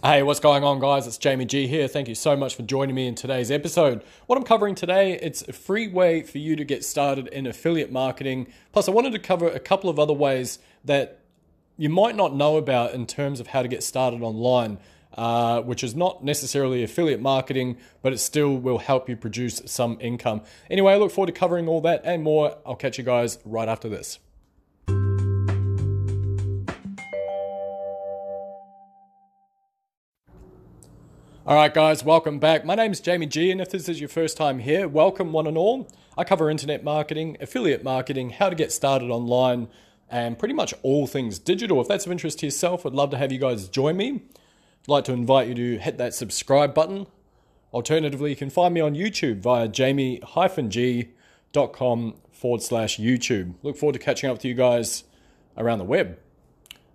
Hey, what's going on, guys? It's Jamie G here. Thank you so much for joining me in today's episode. What I'm covering today, it's a free way for you to get started in affiliate marketing. Plus, I wanted to cover a couple of other ways that you might not know about in terms of how to get started online, uh, which is not necessarily affiliate marketing, but it still will help you produce some income. Anyway, I look forward to covering all that and more. I'll catch you guys right after this. All right, guys, welcome back. My name is Jamie G, and if this is your first time here, welcome one and all. I cover internet marketing, affiliate marketing, how to get started online, and pretty much all things digital. If that's of interest to yourself, I'd love to have you guys join me. I'd like to invite you to hit that subscribe button. Alternatively, you can find me on YouTube via jamie-g.com forward slash YouTube. Look forward to catching up with you guys around the web.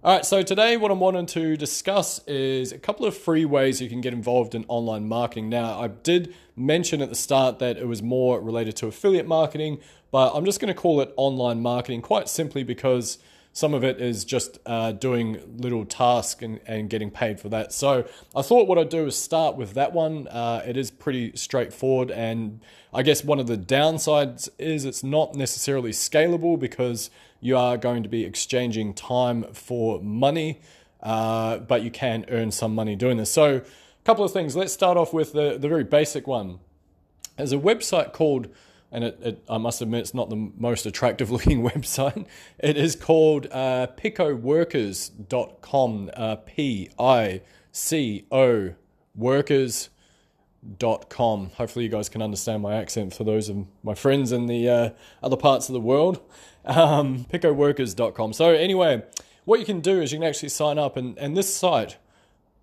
All right, so today what I'm wanting to discuss is a couple of free ways you can get involved in online marketing. Now, I did mention at the start that it was more related to affiliate marketing, but I'm just going to call it online marketing quite simply because some of it is just uh, doing little tasks and, and getting paid for that. So I thought what I'd do is start with that one. Uh, it is pretty straightforward, and I guess one of the downsides is it's not necessarily scalable because you are going to be exchanging time for money, uh, but you can earn some money doing this. So, a couple of things. Let's start off with the, the very basic one. There's a website called, and it, it, I must admit it's not the most attractive looking website. It is called uh, picoworkers.com, uh, P I C O workers.com. Hopefully, you guys can understand my accent for those of my friends in the uh, other parts of the world. Um, picoworkers.com. So, anyway, what you can do is you can actually sign up, and, and this site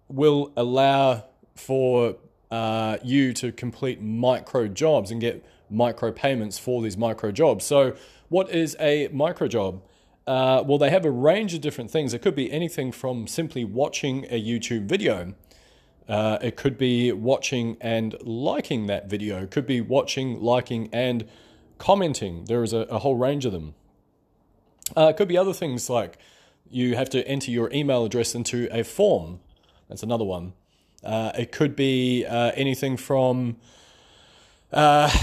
will allow for uh, you to complete micro jobs and get micro payments for these micro jobs. So, what is a micro job? Uh, well, they have a range of different things. It could be anything from simply watching a YouTube video uh, it could be watching and liking that video. It could be watching, liking, and commenting. There is a, a whole range of them. Uh, it could be other things like you have to enter your email address into a form. That's another one. Uh, it could be uh, anything from, uh,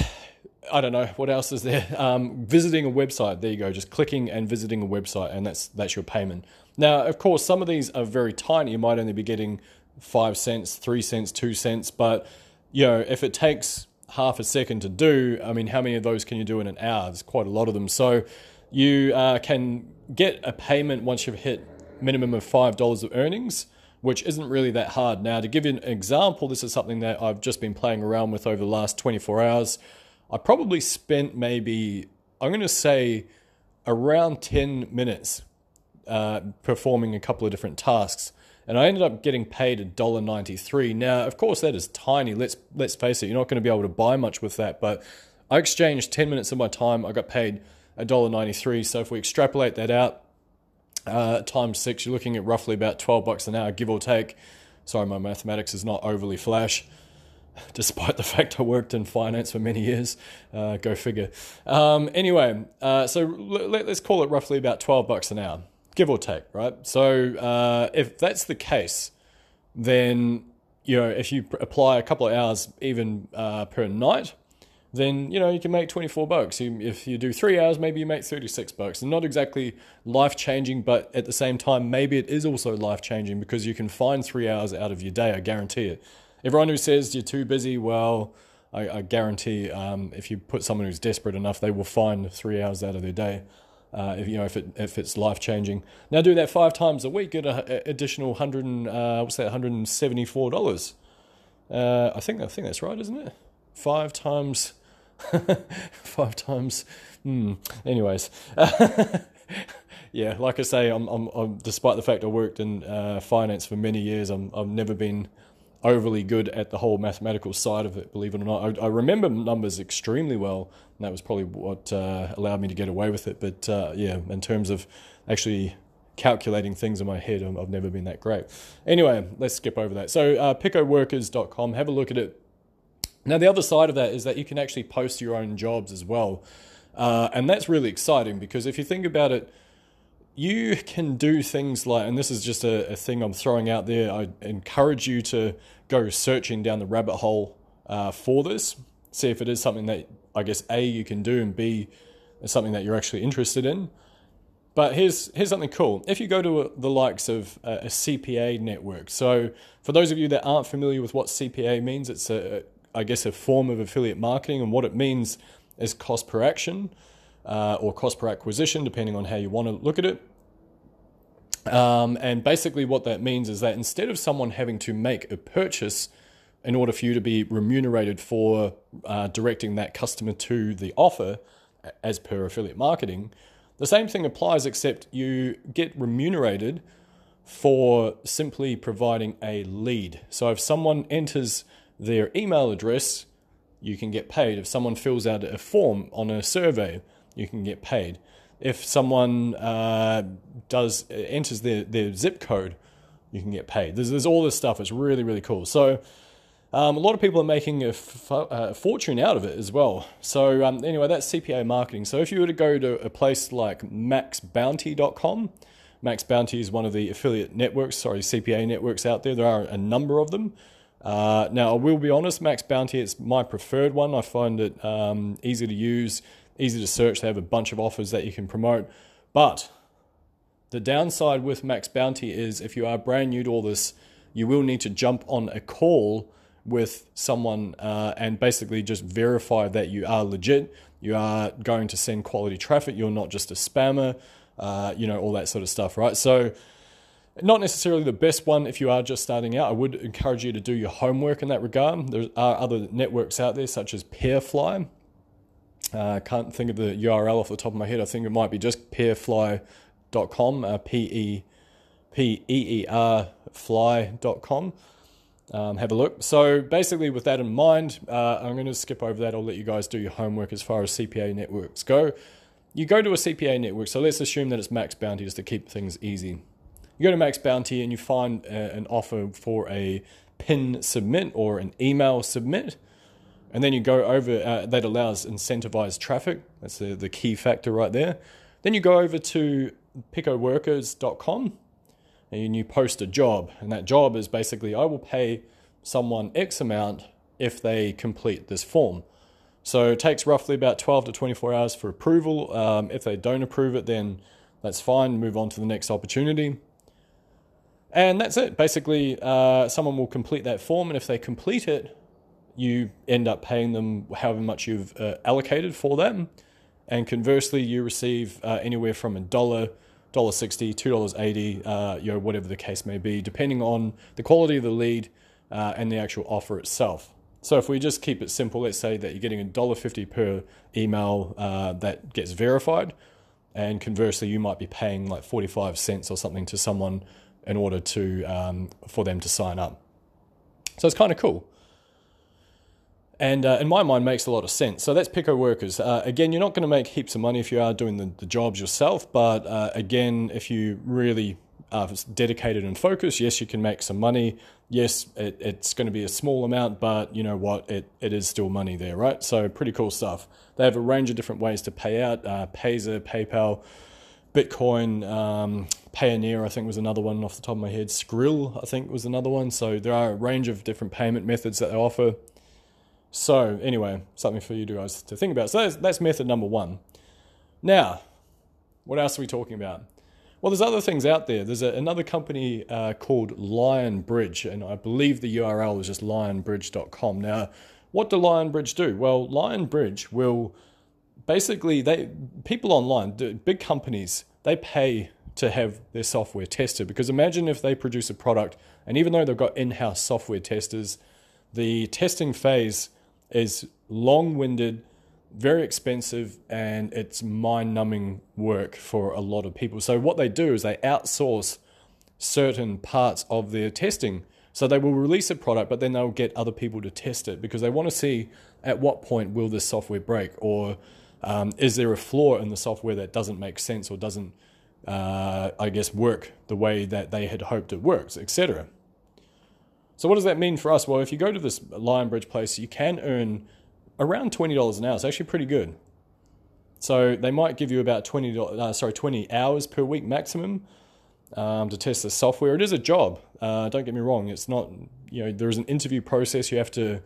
I don't know, what else is there? Um, visiting a website. There you go. Just clicking and visiting a website, and that's that's your payment. Now, of course, some of these are very tiny. You might only be getting five cents, three cents, two cents. But you know, if it takes half a second to do, I mean, how many of those can you do in an hour? There's quite a lot of them. So you uh, can get a payment once you've hit minimum of five dollars of earnings, which isn't really that hard. Now, to give you an example, this is something that I've just been playing around with over the last 24 hours. I probably spent maybe I'm going to say around 10 minutes uh, performing a couple of different tasks and I ended up getting paid $1.93. Now, of course, that is tiny. Let's let's face it, you're not going to be able to buy much with that. But I exchanged 10 minutes of my time. I got paid $1.93. So if we extrapolate that out uh, times six, you're looking at roughly about 12 bucks an hour, give or take. Sorry, my mathematics is not overly flash, despite the fact I worked in finance for many years. Uh, go figure. Um, anyway, uh, so let, let's call it roughly about 12 bucks an hour give or take, right? So uh, if that's the case, then you know if you apply a couple of hours even uh, per night, then you know you can make 24 bucks. If you do three hours, maybe you make 36 bucks. And not exactly life changing, but at the same time, maybe it is also life changing because you can find three hours out of your day. I guarantee it. Everyone who says you're too busy, well, I, I guarantee um, if you put someone who's desperate enough, they will find three hours out of their day uh, if you know if it if it's life changing. Now do that five times a week, get an additional hundred and uh, what's that, hundred and seventy four dollars. Uh, I think I think that's right, isn't it? Five times, five times. Hmm. Anyways. yeah, like I say, I'm, I'm, I'm, despite the fact I worked in uh, finance for many years, I'm, I've never been overly good at the whole mathematical side of it, believe it or not. I, I remember numbers extremely well, and that was probably what uh, allowed me to get away with it. But uh, yeah, in terms of actually calculating things in my head, I've never been that great. Anyway, let's skip over that. So, uh, picoworkers.com, have a look at it. Now, the other side of that is that you can actually post your own jobs as well. Uh, and that's really exciting because if you think about it, you can do things like, and this is just a, a, thing I'm throwing out there. I encourage you to go searching down the rabbit hole uh, for this. See if it is something that I guess A, you can do, and B, is something that you're actually interested in. But here's here's something cool. If you go to a, the likes of a, a, CPA network, so for those of you that aren't familiar with what CPA means, it's a I guess a form of affiliate marketing, and what it means is cost per action uh, or cost per acquisition, depending on how you want to look at it. Um, and basically, what that means is that instead of someone having to make a purchase in order for you to be remunerated for uh, directing that customer to the offer as per affiliate marketing, the same thing applies, except you get remunerated for simply providing a lead. So if someone enters their email address, you can get paid. If someone fills out a form on a survey, you can get paid. If someone uh, does enters their, their zip code, you can get paid. There's, there's all this stuff. It's really, really cool. So um, a lot of people are making a, f- a fortune out of it as well. So um, anyway, that's CPA marketing. So if you were to go to a place like maxbounty.com, Max Bounty is one of the affiliate networks, sorry, CPA networks out there. There are a number of them. Uh, now, I will be honest, Max Bounty is my preferred one. I find it um, easy to use, easy to search. They have a bunch of offers that you can promote. But the downside with Max Bounty is if you are brand new to all this, you will need to jump on a call with someone uh, and basically just verify that you are legit, you are going to send quality traffic, you're not just a spammer, uh, you know, all that sort of stuff, right? So, not necessarily the best one if you are just starting out. I would encourage you to do your homework in that regard. There are other networks out there, such as Peerfly. Uh, I uh, can't think of the URL off the top of my head. I think it might be just peerfly.com, uh, P E P E E R fly.com um, have a look. So basically, with that in mind, uh, I'm going to skip over that. I'll let you guys do your homework as far as CPA networks go. You go to a CPA network, so let's assume that it's Max Bounty just to keep things easy. You go to Max Bounty and you find a, uh, an offer for a pin submit or an email submit. And then you go over uh, that allows incentivized traffic. That's the, the key factor right there. Then you go over to picoworkers.com and you post a job, and that job is basically I will pay someone X amount if they complete this form. So it takes roughly about 12 to 24 hours for approval. Um, if they don't approve it, then that's fine, move on to the next opportunity. And that's it. Basically, uh, someone will complete that form, and if they complete it, you end up paying them however much you've uh, allocated for them. And conversely, you receive uh, anywhere from a dollar $1.60, $2.80, uh, you know, whatever the case may be, depending on the quality of the lead uh, and the actual offer itself. So if we just keep it simple, let's say that you're getting $1.50 per email uh, that gets verified, and conversely, you might be paying like 45 cents or something to someone in order to um, for them to sign up. So it's kind of cool and uh, in my mind makes a lot of sense. So that's Pico Workers. Uh, again, you're not going to make heaps of money if you are doing the, the jobs yourself, but uh, again, if you really are dedicated and focused, yes, you can make some money. Yes, it, it's going to be a small amount, but you know what? It, it is still money there, right? So pretty cool stuff. They have a range of different ways to pay out uh, Payza, PayPal, Bitcoin, um, Payoneer, I think was another one off the top of my head. Skrill, I think was another one. So there are a range of different payment methods that they offer. So, anyway, something for you guys to think about. So, that's, that's method number one. Now, what else are we talking about? Well, there's other things out there. There's a, another company uh, called Lionbridge, and I believe the URL is just lionbridge.com. Now, what do Lionbridge do? Well, Lionbridge will basically they people online, big companies, they pay to have their software tested because imagine if they produce a product and even though they've got in-house software testers, the testing phase is long winded, very expensive, and it's mind numbing work for a lot of people. So, what they do is they outsource certain parts of their testing. So, they will release a product, but then they'll get other people to test it because they want to see at what point will this software break or um, is there a flaw in the software that doesn't make sense or doesn't, uh, I guess, work the way that they had hoped it works, etc. So what does that mean for us? Well, if you go to this Lionbridge place, you can earn around $20 an hour. It's actually pretty good. So they might give you about 20, uh, sorry, 20 hours per week maximum um, to test the software. It is a job. Uh, don't get me wrong. It's not, you know, there's an interview process. You have to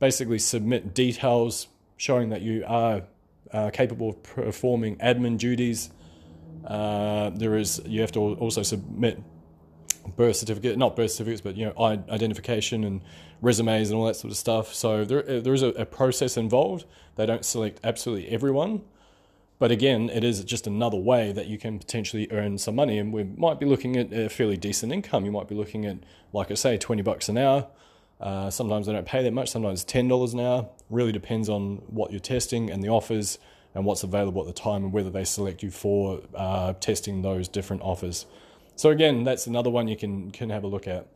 basically submit details showing that you are uh, capable of performing admin duties. Uh, there is, you have to also submit birth certificate, not birth certificates, but you know, identification and resumes and all that sort of stuff. So there, there is a, a process involved. They don't select absolutely everyone. But again, it is just another way that you can potentially earn some money. And we might be looking at a fairly decent income. You might be looking at, like I say, 20 bucks an hour. Uh, sometimes they don't pay that much, sometimes $10 an hour. Really depends on what you're testing and the offers and what's available at the time and whether they select you for uh, testing those different offers. So again, that's another one you can can have a look at.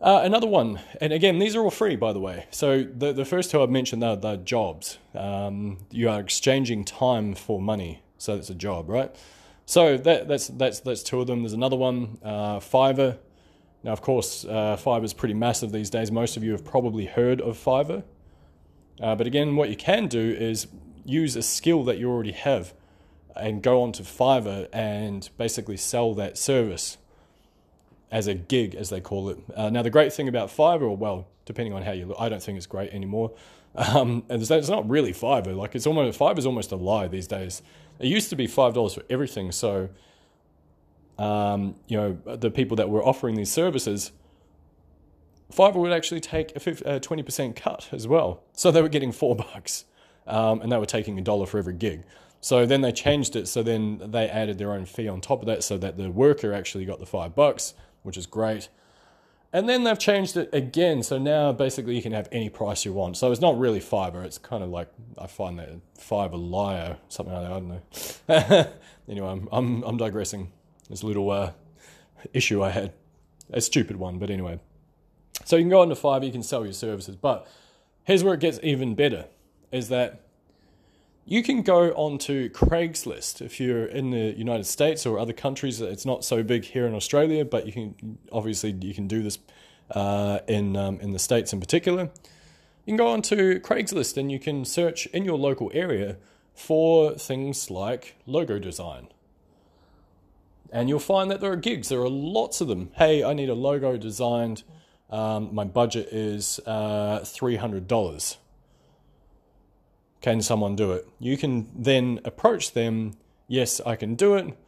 Uh, another one, and again, these are all free, by the way. So the the first two I've mentioned are the jobs. Um, you are exchanging time for money, so it's a job, right? So that, that's that's that's two of them. There's another one, uh, Fiverr. Now, of course, uh, Fiverr is pretty massive these days. Most of you have probably heard of Fiverr. Uh, but again, what you can do is use a skill that you already have and go onto Fiverr and basically sell that service as a gig, as they call it. Uh, now, the great thing about Fiverr, well, depending on how you look, I don't think it's great anymore. Um, and it's not really Fiverr. Like it's almost Fiverr is almost a lie these days. It used to be five dollars for everything. So, um, you know, the people that were offering these services, Fiverr would actually take a twenty percent cut as well. So they were getting four bucks, um, and they were taking a dollar for every gig. So then they changed it. So then they added their own fee on top of that, so that the worker actually got the five bucks which is great. And then they've changed it again. So now basically you can have any price you want. So it's not really Fiverr. It's kind of like, I find that Fiverr liar, something like that. I don't know. anyway, I'm, I'm, I'm digressing. This little uh, issue I had. A stupid one, but anyway. So you can go into Fiverr, you can sell your services. But here's where it gets even better is that you can go onto Craigslist if you're in the United States or other countries. It's not so big here in Australia, but you can obviously you can do this uh, in um, in the states in particular. You can go onto Craigslist and you can search in your local area for things like logo design. And you'll find that there are gigs. There are lots of them. Hey, I need a logo designed. Um, my budget is uh, three hundred dollars can someone do it? You can then approach them, yes, I can do it.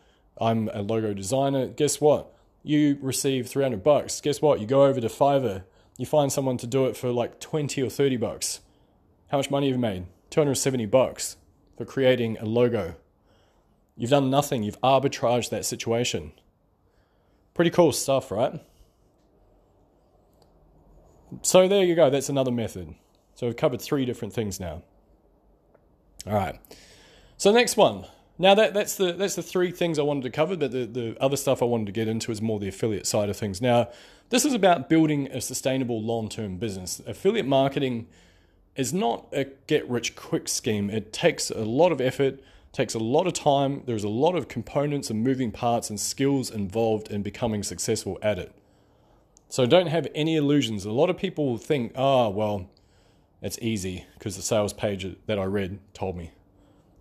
I'm a logo designer. Guess what? You receive 300 bucks. Guess what? You go over to Fiverr, you find someone to do it for like 20 or 30 bucks. How much money have you made? 270 bucks for creating a logo. You've done nothing. You've arbitraged that situation. Pretty cool stuff, right? So there you go. That's another method. So we've covered three different things now. All right. So next one. Now that that's the that's the three things I wanted to cover, but the, the other stuff I wanted to get into is more the affiliate side of things. Now, this is about building a sustainable long-term business. Affiliate marketing is not a get-rich quick scheme. It takes a lot of effort, takes a lot of time. There's a lot of components and moving parts and skills involved in becoming successful at it. So don't have any illusions. A lot of people think, ah, oh, well, it's easy because the sales page that I read told me.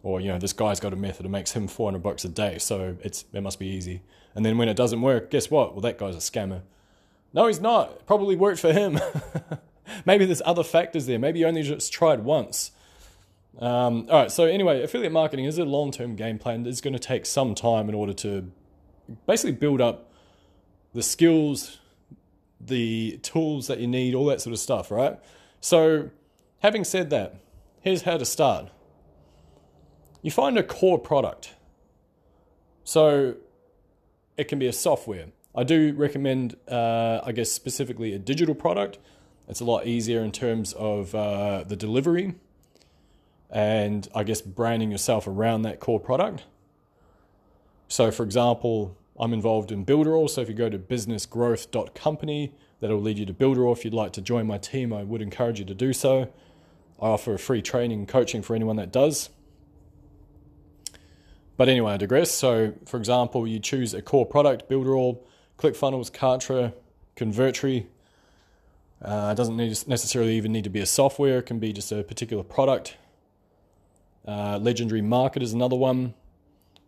Or, you know, this guy's got a method that makes him 400 bucks a day, so it's it must be easy. And then when it doesn't work, guess what? Well, that guy's a scammer. No, he's not. Probably worked for him. Maybe there's other factors there. Maybe he only just tried once. Um, all right, so anyway, affiliate marketing is a long term game plan. It's going to take some time in order to basically build up the skills, the tools that you need, all that sort of stuff, right? So Having said that, here's how to start. You find a core product. So it can be a software. I do recommend, uh, I guess, specifically a digital product. It's a lot easier in terms of uh, the delivery and I guess branding yourself around that core product. So, for example, I'm involved in Builderall. So, if you go to businessgrowth.company, that'll lead you to Builderall. If you'd like to join my team, I would encourage you to do so. I offer free training and coaching for anyone that does. But anyway, I digress. So, for example, you choose a core product, Builderall, ClickFunnels, Kartra, Convertri. Uh, it doesn't need, necessarily even need to be a software, it can be just a particular product. Uh, Legendary Market is another one.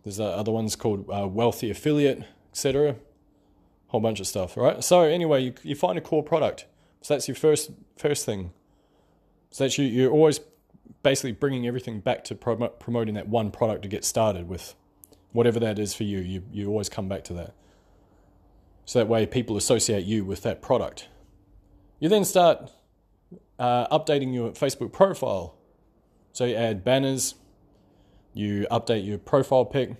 There's uh, other ones called uh, Wealthy Affiliate, etc. Whole bunch of stuff, right? So anyway, you, you find a core product. So that's your first first thing. So that's you. You're always basically bringing everything back to prom- promoting that one product to get started with, whatever that is for you. You you always come back to that. So that way, people associate you with that product. You then start uh, updating your Facebook profile. So you add banners, you update your profile pic,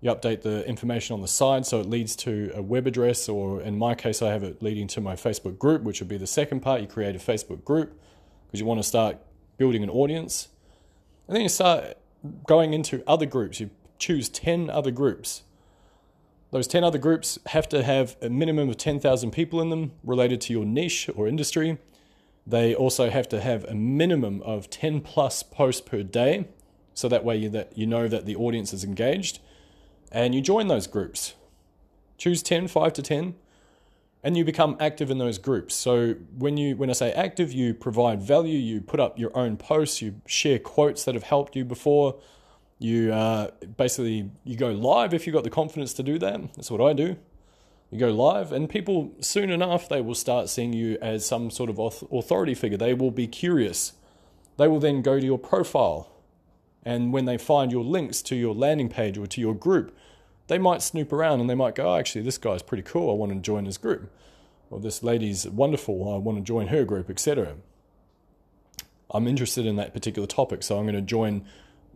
you update the information on the side so it leads to a web address, or in my case, I have it leading to my Facebook group, which would be the second part. You create a Facebook group because you want to start building an audience. And then you start going into other groups. You choose 10 other groups. Those 10 other groups have to have a minimum of 10,000 people in them related to your niche or industry. They also have to have a minimum of 10 plus posts per day. So that way you, that you know that the audience is engaged. And you join those groups. Choose 10, 5 to 10, and you become active in those groups. So when you when I say active, you provide value, you put up your own posts, you share quotes that have helped you before. You uh, basically you go live if you've got the confidence to do that. That's what I do. You go live, and people soon enough they will start seeing you as some sort of authority figure. They will be curious. They will then go to your profile, and when they find your links to your landing page or to your group, they might snoop around and they might go, oh, actually, this guy's pretty cool. I want to join his group. Or this lady's wonderful. I want to join her group, etc. I'm interested in that particular topic, so I'm going to join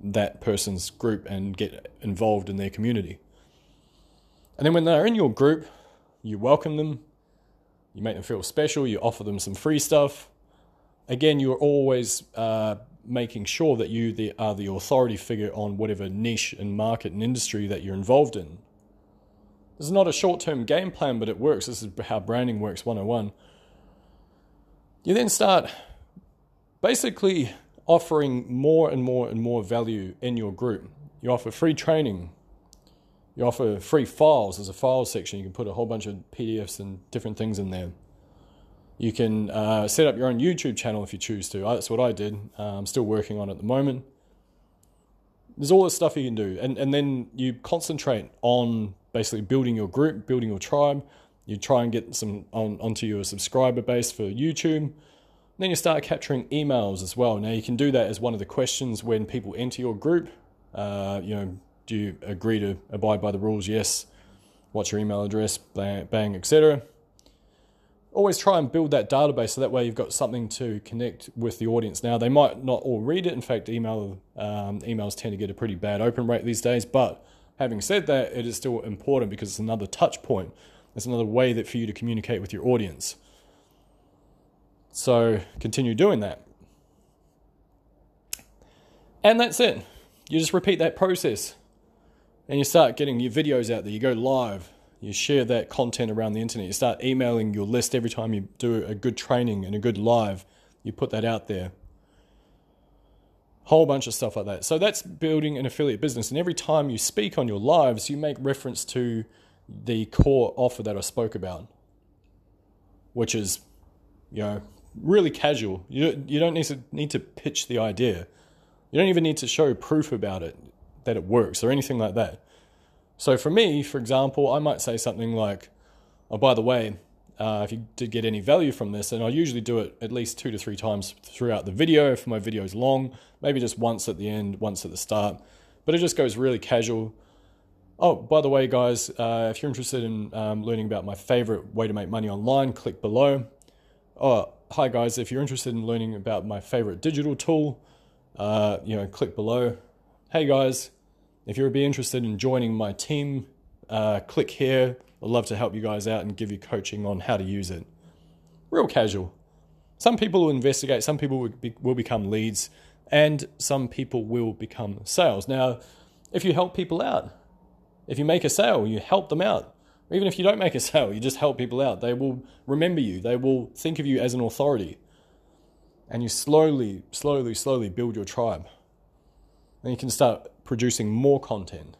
that person's group and get involved in their community. And then when they're in your group, you welcome them, you make them feel special, you offer them some free stuff. Again, you're always uh, making sure that you the, are the authority figure on whatever niche and market and industry that you're involved in. This is not a short term game plan, but it works. This is how branding works 101. You then start basically offering more and more and more value in your group. You offer free training, you offer free files. There's a file section. You can put a whole bunch of PDFs and different things in there. You can uh, set up your own YouTube channel if you choose to. That's what I did. Uh, I'm still working on it at the moment. There's all this stuff you can do. And, and then you concentrate on basically building your group, building your tribe. You try and get some on, onto your subscriber base for YouTube. Then you start capturing emails as well. Now you can do that as one of the questions when people enter your group. Uh, you know, do you agree to abide by the rules? Yes. What's your email address? Bang, bang etc. Always try and build that database so that way you've got something to connect with the audience. Now they might not all read it. In fact, email um, emails tend to get a pretty bad open rate these days. But having said that, it is still important because it's another touch point. It's another way that for you to communicate with your audience. So continue doing that. And that's it. You just repeat that process and you start getting your videos out there, you go live, you share that content around the internet, you start emailing your list every time you do a good training and a good live, you put that out there. Whole bunch of stuff like that. So that's building an affiliate business. And every time you speak on your lives, you make reference to the core offer that I spoke about, which is, you know, really casual. You, you don't need to, need to pitch the idea. You don't even need to show proof about it that it works or anything like that. So for me, for example, I might say something like, oh, by the way, uh, if you did get any value from this, and I usually do it at least two to three times throughout the video if my video is long, maybe just once at the end, once at the start, but it just goes really casual. Oh, by the way, guys, uh, if you're interested in um, learning about my favorite way to make money online, click below. Oh, hi guys, if you're interested in learning about my favorite digital tool, uh, you know, click below. Hey guys, if you would be interested in joining my team, uh, click here. I'd love to help you guys out and give you coaching on how to use it. Real casual. Some people will investigate, some people will, be, will become leads, and some people will become sales. Now, if you help people out, if you make a sale, you help them out. Even if you don't make a sale, you just help people out. They will remember you, they will think of you as an authority. And you slowly, slowly, slowly build your tribe. And you can start producing more content.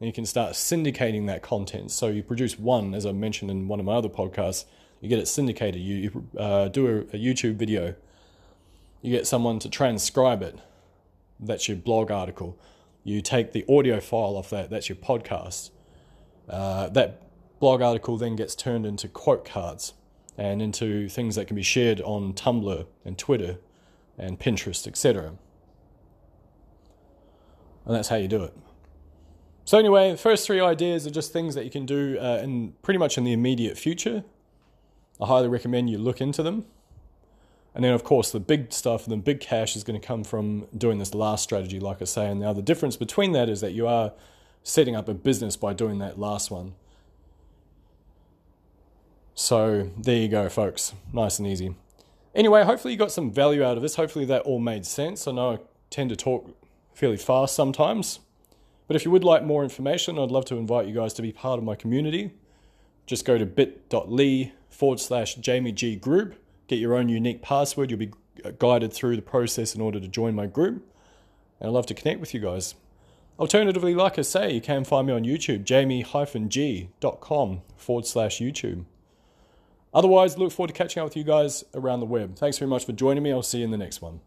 And you can start syndicating that content. So you produce one, as I mentioned in one of my other podcasts, you get it syndicated. You, you uh, do a, a YouTube video, you get someone to transcribe it. That's your blog article. You take the audio file off that. That's your podcast. Uh, that blog article then gets turned into quote cards and into things that can be shared on Tumblr and Twitter and Pinterest, etc. And that's how you do it. So anyway, the first three ideas are just things that you can do uh, in pretty much in the immediate future. I highly recommend you look into them. And then, of course, the big stuff, the big cash is going to come from doing this last strategy, like I say. And now the difference between that is that you are setting up a business by doing that last one. So there you go, folks. Nice and easy. Anyway, hopefully you got some value out of this. Hopefully that all made sense. I know I tend to talk fairly fast sometimes. But if you would like more information, I'd love to invite you guys to be part of my community. Just go to bit.ly forward slash Jamie G group get your own unique password. You'll be guided through the process in order to join my group. And I'd love to connect with you guys. Alternatively, like I say, you can find me on YouTube, jamie-g.com forward slash YouTube. Otherwise, look forward to catching up with you guys around the web. Thanks very much for joining me. I'll see you in the next one.